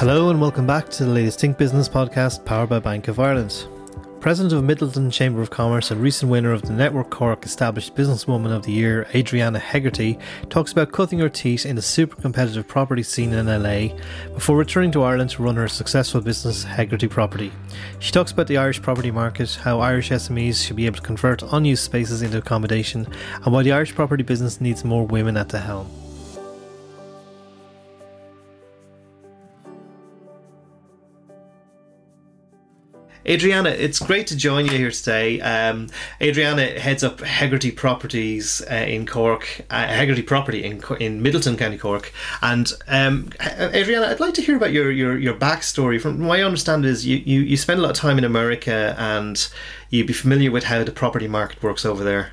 Hello and welcome back to the latest Think Business podcast powered by Bank of Ireland. President of Midleton Chamber of Commerce and recent winner of the Network Cork Established Businesswoman of the Year, Adrianna Hegarty, talks about cutting her teeth in the super competitive property scene in LA before returning to Ireland to run her successful business, Hegarty Property. She talks about the Irish property market, how Irish SMEs should be able to convert unused spaces into accommodation, and why the Irish property business needs more women at the helm. Adrianna, it's great to join you here today. Um, Adrianna heads up Hegarty Properties uh, in Cork, uh, Hegarty Property in in Midleton, County Cork. And um, Adrianna, I'd like to hear about your, your, your backstory. From what I understand, is you, you, you spent a lot of time in America and you'd be familiar with how the property market works over there.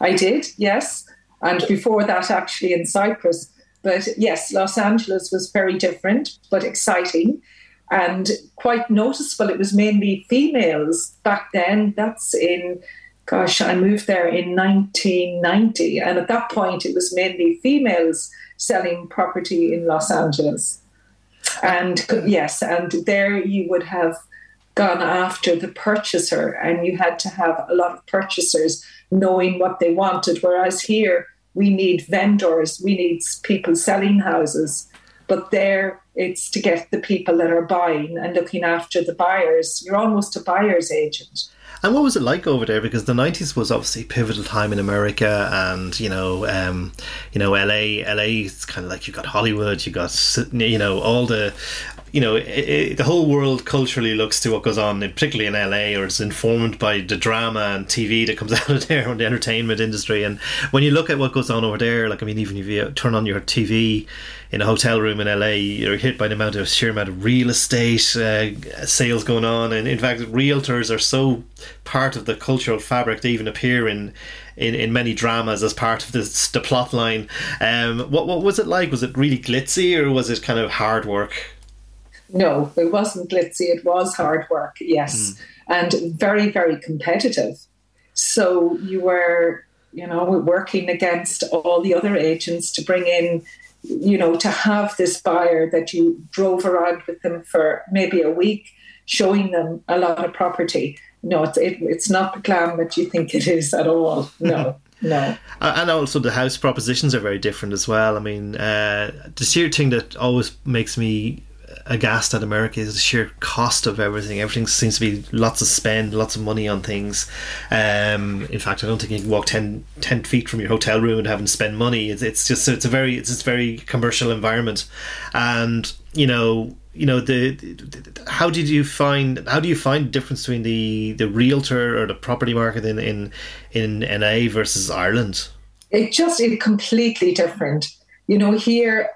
I did, yes. And before that, actually, in Cyprus. But yes, Los Angeles was very different, but exciting and quite noticeable. It was mainly females back then. That's in, gosh, I moved there in 1990. And at that point, it was mainly females selling property in Los Angeles. And yes, and there you would have gone after the purchaser, and you had to have a lot of purchasers knowing what they wanted. Whereas here, we need vendors, we need people selling houses. But there, it's to get the people that are buying and looking after the buyers. You're almost a buyer's agent. And what was it like over there? Because the nineties was obviously pivotal time in America, and you know, um, you know, LA, LA it's kind of like you got Hollywood, you got you know all the you know, it, it, the whole world culturally looks to what goes on, particularly in LA, or is informed by the drama and TV that comes out of there on the entertainment industry. And when you look at what goes on over there, like I mean, even if you turn on your TV in a hotel room in LA, you're hit by the amount of sheer amount of real estate uh, sales going on, and in fact, realtors are so part of the cultural fabric they even appear in in, in many dramas as part of this, the plot line. Um, what what was it like? Was it really glitzy or was it kind of hard work? No, it wasn't glitzy. It was hard work, yes, mm. and very, very competitive. So you were, you know, working against all the other agents to bring in, you know, to have this buyer that you drove around with them for maybe a week, showing them a lot of property. No, it's it, it's not the glam that you think it is at all. No. No. And also the house propositions are very different as well. I mean, uh, the sheer thing that always makes me aghast at America is the sheer cost of everything. Everything seems to be lots of spend, lots of money on things. Um, in fact, I don't think you can walk 10, 10 feet from your hotel room and haven't spent money. It's, it's just it's a very it's a very commercial environment, and you know you know the, the, how did you find how do you find the difference between the the realtor or the property market in in in LA versus Ireland? It just is completely different you know, here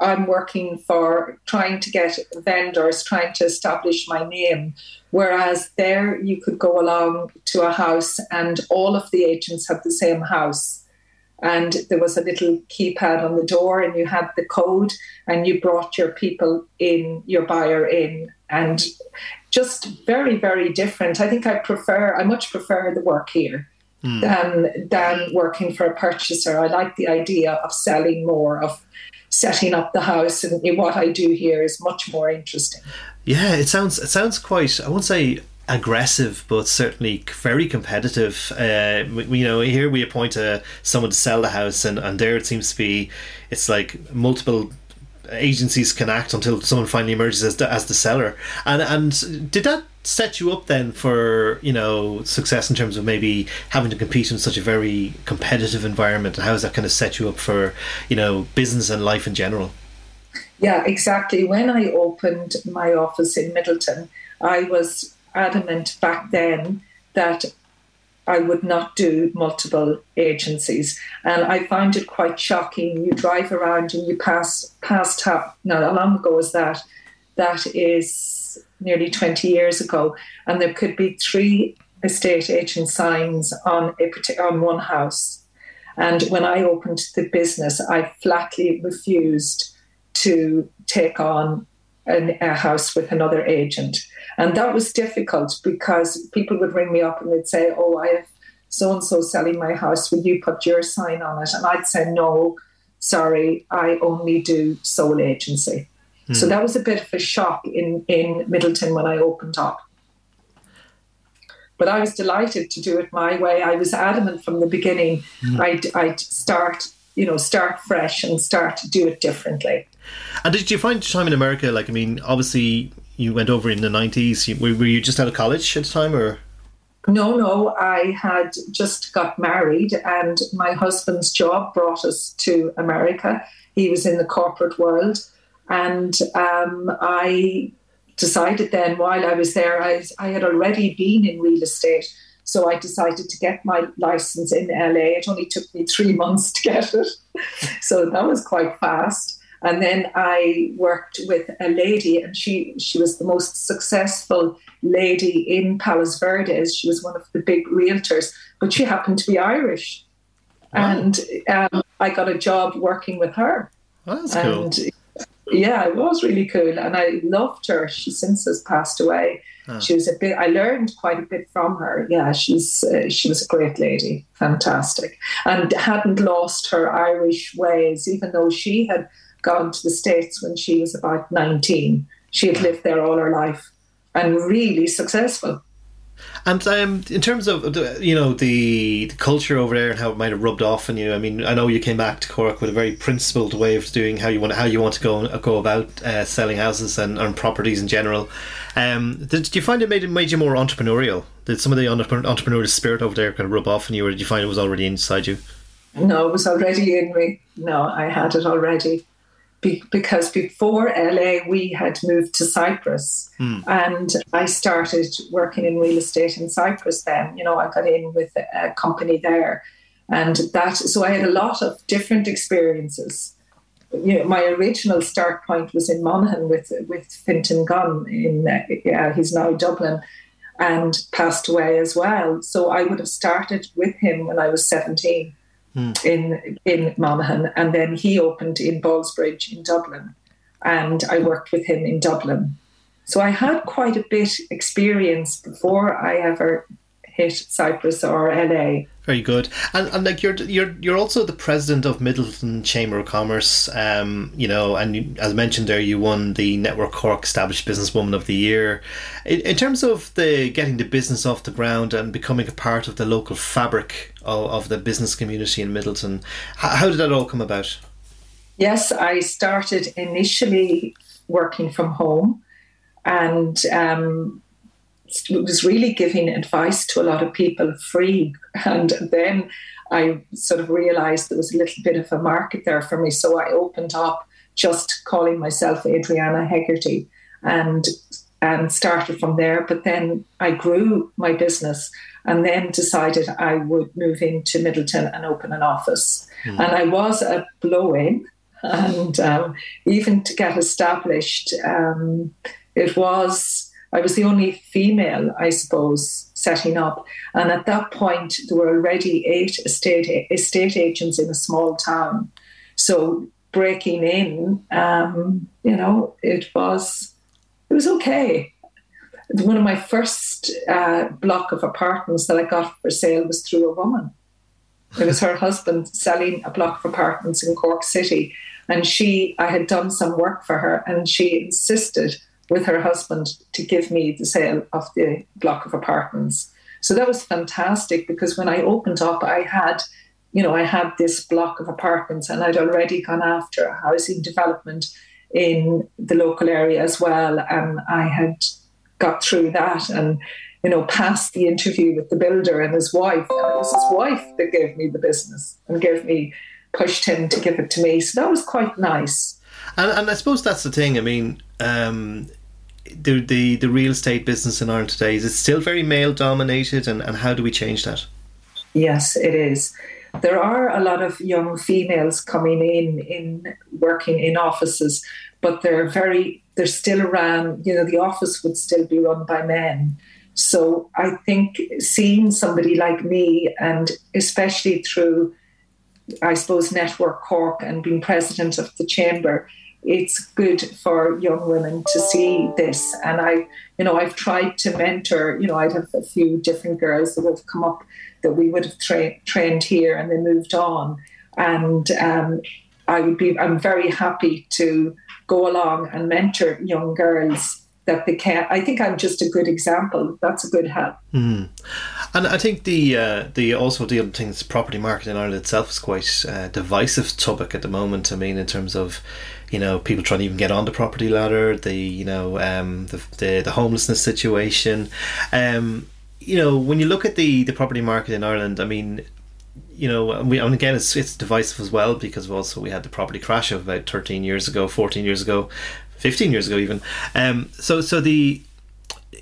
I'm working for trying to get vendors, trying to establish my name. Whereas there, you could go along to a house and all of the agents have the same house. And there was a little keypad on the door, and you had the code, and you brought your people in, your buyer in, and just very, very different. I think I prefer, I much prefer the work here mm. than than working for a purchaser. I like the idea of selling more, of setting up the house, and what I do here is much more interesting. Yeah, it sounds it sounds quite. I won't say aggressive, but certainly very competitive. Uh, we, you know, here we appoint a, someone to sell the house, and, and there it seems to be, it's like multiple agencies can act until someone finally emerges as the, as the seller. And and did that set you up then for you know success in terms of maybe having to compete in such a very competitive environment? And how does that kind of set you up for you know business and life in general? Yeah, exactly. When I opened my office in Midleton, I was adamant back then that I would not do multiple agencies. And I find it quite shocking. You drive around and you pass past top. Now, how long ago was that? That is nearly 20 years ago. And there could be three estate agent signs on a on one house. And when I opened the business, I flatly refused to take on an, a house with another agent. And that was difficult because people would ring me up and they'd say, Oh, I have so and so selling my house. Will you put your sign on it? And I'd say, No, sorry, I only do sole agency. Mm. So that was a bit of a shock in, in Midleton when I opened up. But I was delighted to do it my way. I was adamant from the beginning mm. I'd, I'd start, you know, start fresh and start to do it differently. And did you find time in America, like, I mean, obviously you went over in the 90s. Were, were you just out of college at the time or? No, no, I had just got married and my husband's job brought us to America. He was in the corporate world. And um, I decided then while I was there, I, I had already been in real estate. So I decided to get my license in LA. It only took me three months to get it. so that was quite fast. And then I worked with a lady, and she she was the most successful lady in Palos Verdes. She was one of the big realtors, but she happened to be Irish, wow. and um, I got a job working with her. that's and, cool. Yeah, it was really cool, and I loved her. She since has passed away. Huh. She was a bit. I learned quite a bit from her. Yeah, she's uh, she was a great lady, fantastic, and hadn't lost her Irish ways, even though she had gone to the States when she was about 19. She had lived there all her life and really successful. And um, in terms of you know the, the, culture over there and how it might have rubbed off on you, I mean, I know you came back to Cork with a very principled way of doing how you want how you want to go go about uh, selling houses and, and, properties in general. Um, did you find it made it made you more entrepreneurial? Did some of the entrepreneurial spirit over there kind of rub off on you, or did you find it was already inside you? No, it was already in me. No, I had it already be, because before LA, we had moved to Cyprus. Mm. And I started working in real estate in Cyprus then. You know, I got in with a company there. And that, so I had a lot of different experiences. You know, my original start point was in Monaghan with with Fintan Gunne. In uh, yeah, he's now Dublin, and passed away as well. So I would have started with him when I was seventeen mm. in in Monaghan, and then he opened in Ballsbridge in Dublin, and I worked with him in Dublin. So I had quite a bit experience before I ever hit Cyprus or LA. Very good, and, and like you're you're you're also the president of Midleton Chamber of Commerce. Um, you know, and you, as mentioned there, you won the Network Cork Established Businesswoman of the Year. In, in, terms of the getting the business off the ground and becoming a part of the local fabric of, of the business community in Midleton, how, how did that all come about? Yes, I started initially working from home, and um, was really giving advice to a lot of people free. And then I sort of realized there was a little bit of a market there for me. So I opened up just calling myself Adrianna Hegarty and and started from there. But then I grew my business and then decided I would move into Midleton and open an office. Mm. And I was a blow in. And um, even to get established, um, it was I was the only female, I suppose, setting up. And at that point, there were already eight estate, estate agents in a small town. So breaking in, um, you know, it was it was okay. One of my first uh, block of apartments that I got for sale was through a woman. It was her husband selling a block of apartments in Cork City, and she, I had done some work for her, and she insisted with her husband to give me the sale of the block of apartments. So that was fantastic because when I opened up, I had, you know, I had this block of apartments and I'd already gone after a housing development in the local area as well. And I had got through that and, you know, passed the interview with the builder and his wife. And it was his wife that gave me the business and gave me, pushed him to give it to me. So that was quite nice. And, and I suppose that's the thing. I mean, um, the, the the real estate business in Ireland today is it still very male dominated, and, and how do we change that? Yes, it is. There are a lot of young females coming in in working in offices, but they're very they're still around. You know, the office would still be run by men. So I think seeing somebody like me, and especially through, I suppose, Network Cork and being president of the chamber, it's good for young women to see this. And I, you know, I've tried to mentor, you know, I'd have a few different girls that have come up that we would have tra- trained here and they moved on. And um, I would be. I'm very happy to go along and mentor young girls that they can. I think I'm just a good example. That's a good help. Mm. And I think the uh, the also the other things property market in Ireland itself is quite uh, divisive topic at the moment. I mean, in terms of you know people trying to even get on the property ladder, the you know um, the, the the homelessness situation. Um, you know, when you look at the the property market in Ireland, I mean, you know, we and again it's it's divisive as well because also we had the property crash of about thirteen years ago, fourteen years ago, fifteen years ago even. Um, so so the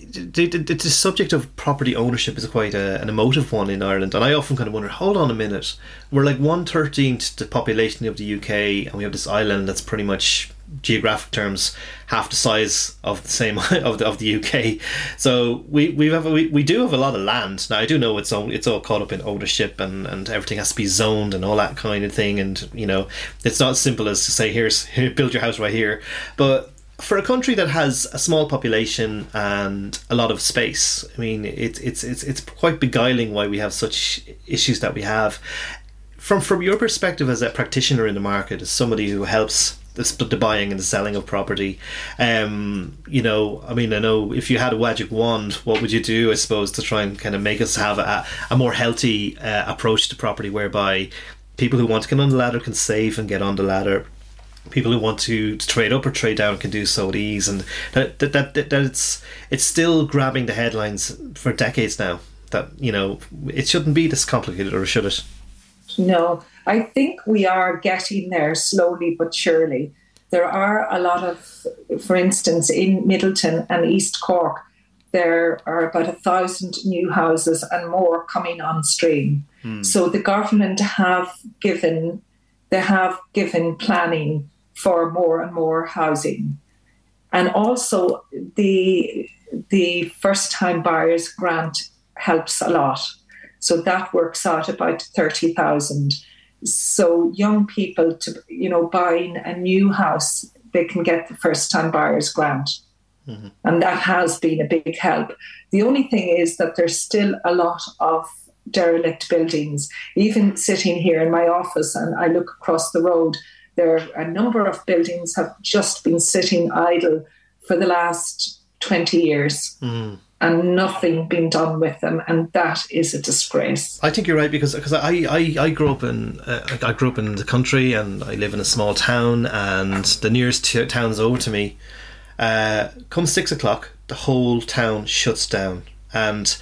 the, the, the, subject of property ownership is quite a, an emotive one in Ireland, and I often kind of wonder. Hold on a minute, we're like one thirteenth the population of the UK, and we have this island that's pretty much geographic terms half the size of the same of the, of the UK. So we we have we, we do have a lot of land. Now I do know it's all it's all caught up in ownership and and everything has to be zoned and all that kind of thing. And you know it's not as simple as to say here's here, build your house right here, but for a country that has a small population and a lot of space, I mean, it's it's it's it's quite beguiling why we have such issues that we have. From from your perspective as a practitioner in the market, as somebody who helps the, the buying and the selling of property, um, you know, I mean, I know if you had a magic wand, what would you do? I suppose to try and kind of make us have a, a more healthy uh, approach to property, whereby people who want to get on the ladder can save and get on the ladder people who want to, to, trade up or trade down can do so at ease, and that, that that, that it's it's still grabbing the headlines for decades now. That you know it shouldn't be this complicated, or should it? No, I think we are getting there slowly but surely. There are a lot of, for instance, in Midleton and East Cork, there are about a thousand new houses and more coming on stream. Hmm. So the government have given they have given planning for more and more housing. And also the the first time buyers grant helps a lot. So that works out about 30,000. So young people to you know buying a new house they can get the first time buyers grant. Mm-hmm. And that has been a big help. The only thing is that there's still a lot of derelict buildings. Even sitting here in my office and I look across the road, there are a number of buildings have just been sitting idle for the last 20 years. Mm. And nothing being done with them, and that is a disgrace. I think you're right because because I, I, I grew up in uh, I grew up in the country and I live in a small town and the nearest t- towns over to me, uh, come six o'clock the whole town shuts down and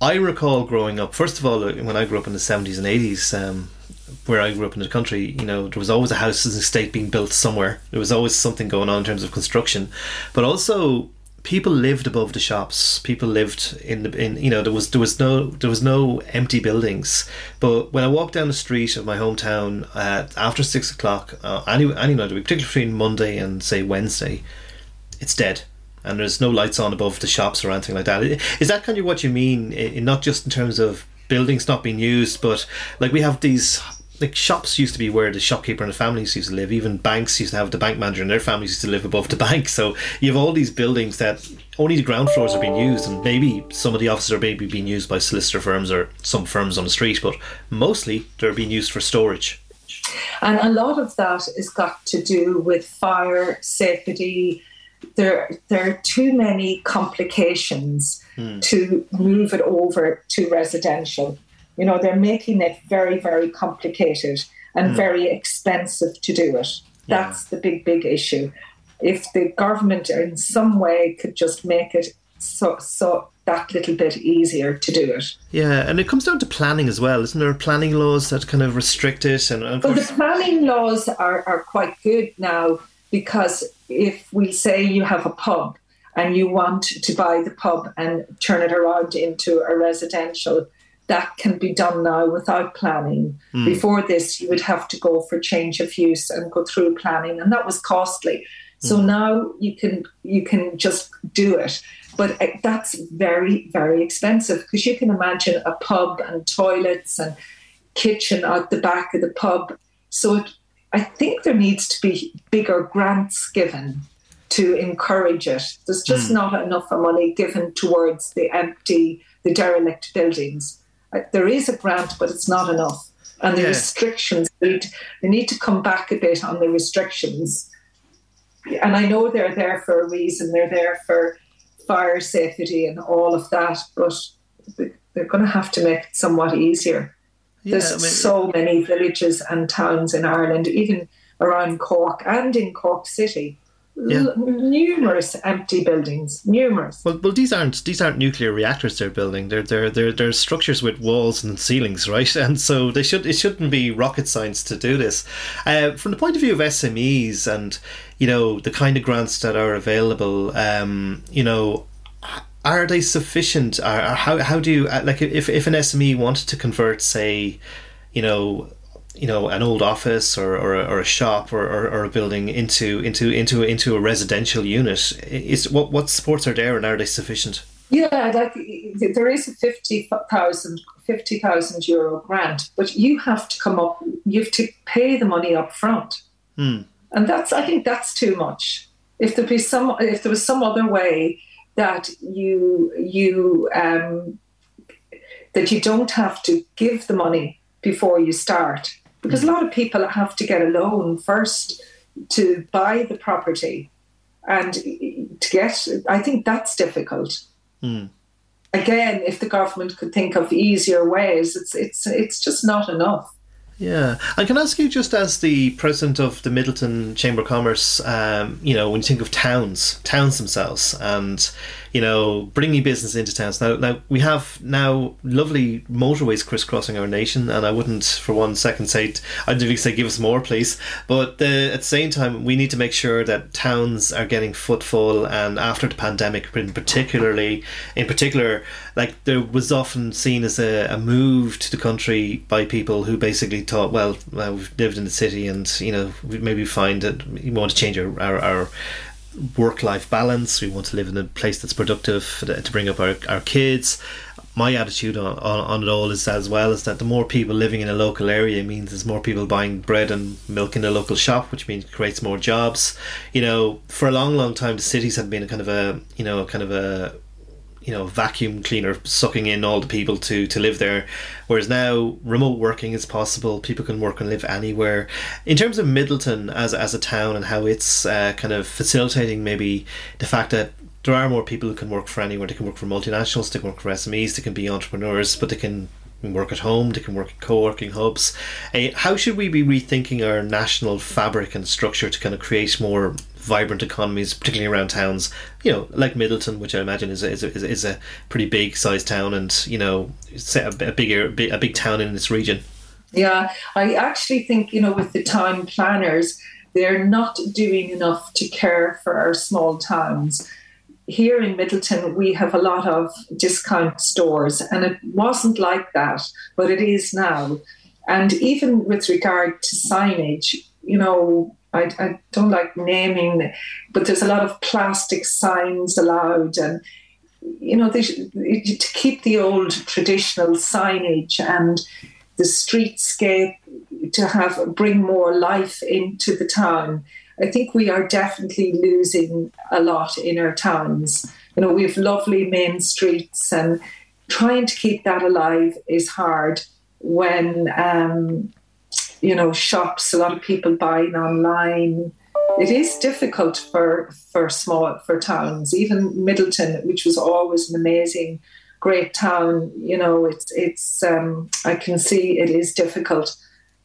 I recall growing up. First of all, when I grew up in the seventies and eighties, um, where I grew up in the country, you know, there was always a house and estate being built somewhere. There was always something going on in terms of construction, but also people lived above the shops. People lived in the in you know there was there was no there was no empty buildings. But when I walked down the street of my hometown uh, after six o'clock, uh, any any night, particularly between Monday and say Wednesday, it's dead and there's no lights on above the shops or anything like that. Is that kind of what you mean? In, not just in terms of buildings not being used, but like we have these like shops used to be where the shopkeeper and the families used to live. Even banks used to have the bank manager and their families used to live above the bank. So you have all these buildings that only the ground floors are being used, and maybe some of the offices are maybe being used by solicitor firms or some firms on the street, but mostly they're being used for storage. And a lot of that has got to do with fire safety there there are too many complications hmm. to move it over to residential. You know, they're making it very, very complicated and hmm. very expensive to do it. That's yeah. the big, big issue. If the government in some way could just make it so so that little bit easier to do it. Yeah, and it comes down to planning as well, isn't there? Planning laws that kind of restrict it, and well, the planning laws are, are quite good now because if we say you have a pub and you want to buy the pub and turn it around into a residential, that can be done now without planning. Mm. Before this, you would have to go for change of use and go through planning, and that was costly. So mm. now you can you can just do it, but that's very very expensive because you can imagine a pub and toilets and kitchen out the back of the pub. So it I think there needs to be bigger grants given to encourage it. There's just mm. not enough money given towards the empty, the derelict buildings. There is a grant, but it's not enough. and the yeah. restrictions need they need to come back a bit on the restrictions. And I know they're there for a reason. They're there for fire safety and all of that, but they're going to have to make it somewhat easier. Yeah, There's I mean, so many villages and towns in Ireland, even around Cork and in Cork City, yeah. L- numerous empty buildings, numerous. Well, well, these aren't these aren't nuclear reactors they're building. They're they're they're, they're structures with walls and ceilings, right? And so they should it shouldn't be rocket science to do this. Uh, from the point of view of SMEs and you know the kind of grants that are available, um, you know. Are they sufficient? Are, how how do you like if if an SME wanted to convert, say, you know, you know an old office or, or, a, or a shop or, or, or, a building into into into into a residential unit. Is what what supports are there and are they sufficient? Yeah like there is a 50,000 50,000 euro grant but you have to come up you have to pay the money up front. Hmm. and that's i think that's too much. If there be some if there was some other way that you you um that you don't have to give the money before you start because a lot of people have to get a loan first to buy the property and to get i think that's difficult. Mm. again if the government could think of easier ways it's it's it's just not enough yeah, I can ask you just as the president of the Midleton Chamber of Commerce, um, you know, when you think of towns, towns themselves, and you know, bringing business into towns. Now, now we have now lovely motorways crisscrossing our nation, and I wouldn't for one second say I'd even say give us more, please. But the, at the same time, we need to make sure that towns are getting footfall, and after the pandemic, in particularly, in particular, like there was often seen as a, a move to the country by people who basically thought, well, we've lived in the city, and you know, we maybe find that we want to change our, our, our work life balance. We want to live in a place that's productive uh, to bring up our, our kids. My attitude on, on, on it all is as well is that the more people living in a local area means there's more people buying bread and milk in a local shop, which means creates more jobs. You know, for a long, long time, the cities have been a kind of a you know kind of a you know vacuum cleaner sucking in all the people to to live there. Whereas now remote working is possible. People can work and live anywhere. In terms of midleton as as a town and how it's uh, kind of facilitating maybe the fact that there are more people who can work for anywhere. They can work for multinationals they can work for SMEs they can be entrepreneurs but they can work at home, they can work in co-working hubs. Uh, how should we be rethinking our national fabric and structure to kind of create more vibrant economies, particularly around towns, you know, like Midleton, which I imagine is a, is a, is a pretty big sized town, and you know, a, a bigger a big town in this region. Yeah, I actually think you know with the town planners, they're not doing enough to care for our small towns. Here in Midleton, we have a lot of discount stores, and it wasn't like that, but it is now. And even with regard to signage, you know, I, I don't like naming, but there's a lot of plastic signs allowed, and you know, they, to keep the old traditional signage and the streetscape to have bring more life into the town. I think we are definitely losing a lot in our towns. You know, we have lovely main streets, and trying to keep that alive is hard when um, you know, shops, a lot of people buying online. It is difficult for for small for towns, even Midleton, which was always an amazing, great town. You know, it's it's. Um, I can see it is difficult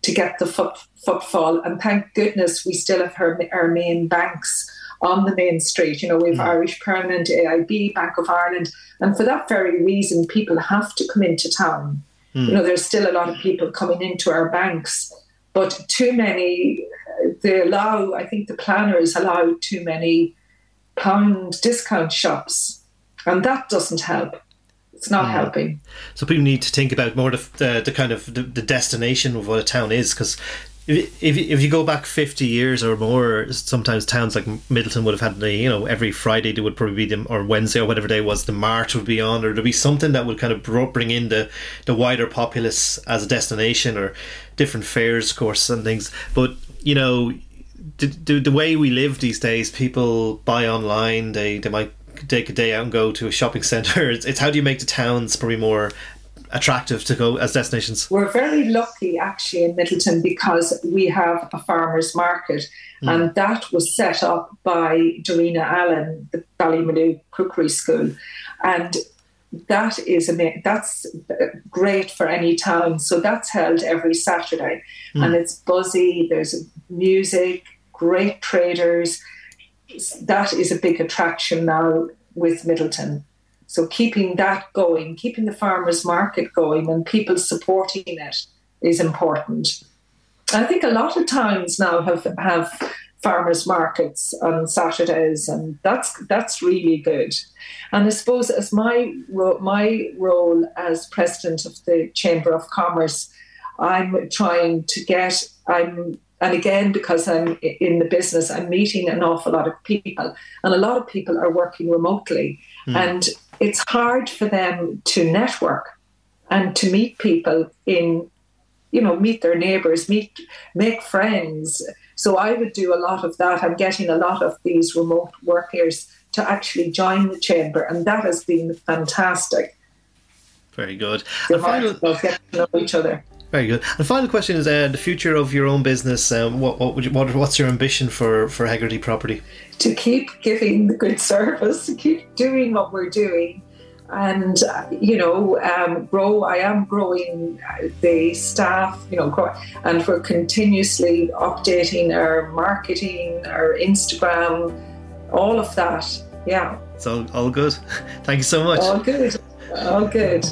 to get the foot, footfall, and thank goodness we still have our, our main banks on the main street. You know, we have mm. Irish Permanent, AIB, Bank of Ireland, and for that very reason, people have to come into town. Mm. You know, there's still a lot of people coming into our banks but too many, they allow, I think the planners allow too many pound discount shops, and that doesn't help. It's not mm. helping. So people need to think about more the, the, the kind of the, the destination of what a town is, because if, if if you go back 50 years or more sometimes towns like Midleton would have had the you know every Friday there would probably be them or Wednesday or whatever day was the march would be on or there'd be something that would kind of bring in the the wider populace as a destination or different fairs of course and things. But you know the, the, the way we live these days people buy online they they might take a day out and go to a shopping center it's, it's how do you make the towns probably more attractive to go as destinations? We're very lucky actually in Midleton because we have a farmers market, mm. and that was set up by Darina Allen, the Ballymaloe Cookery School, and that is a that's great for any town. So that's held every Saturday, mm. and it's buzzy. There's music, great traders. That is a big attraction now with Midleton. So keeping that going, keeping the farmers market going, and people supporting it is important. I think a lot of towns now have have farmers markets on Saturdays, and that's that's really good. And I suppose as my my role as president of the Chamber of Commerce, I'm trying to get I'm and again because I'm in the business, I'm meeting an awful lot of people, and a lot of people are working remotely, mm. and it's hard for them to network and to meet people in you know meet their neighbors meet make friends. So i would do a lot of that. I'm getting a lot of these remote workers to actually join the chamber and that has been fantastic. Very good. And final, get to know each other very good. And final question is uh, the future of your own business. Um, what what, you, what what's your ambition for for Hegarty Property? To keep giving the good service, to keep doing what we're doing, and uh, you know um, grow. I am growing the staff, you know, grow, and we're continuously updating our marketing, our Instagram, all of that. Yeah, it's all all good. Thank you so much. All good. All good.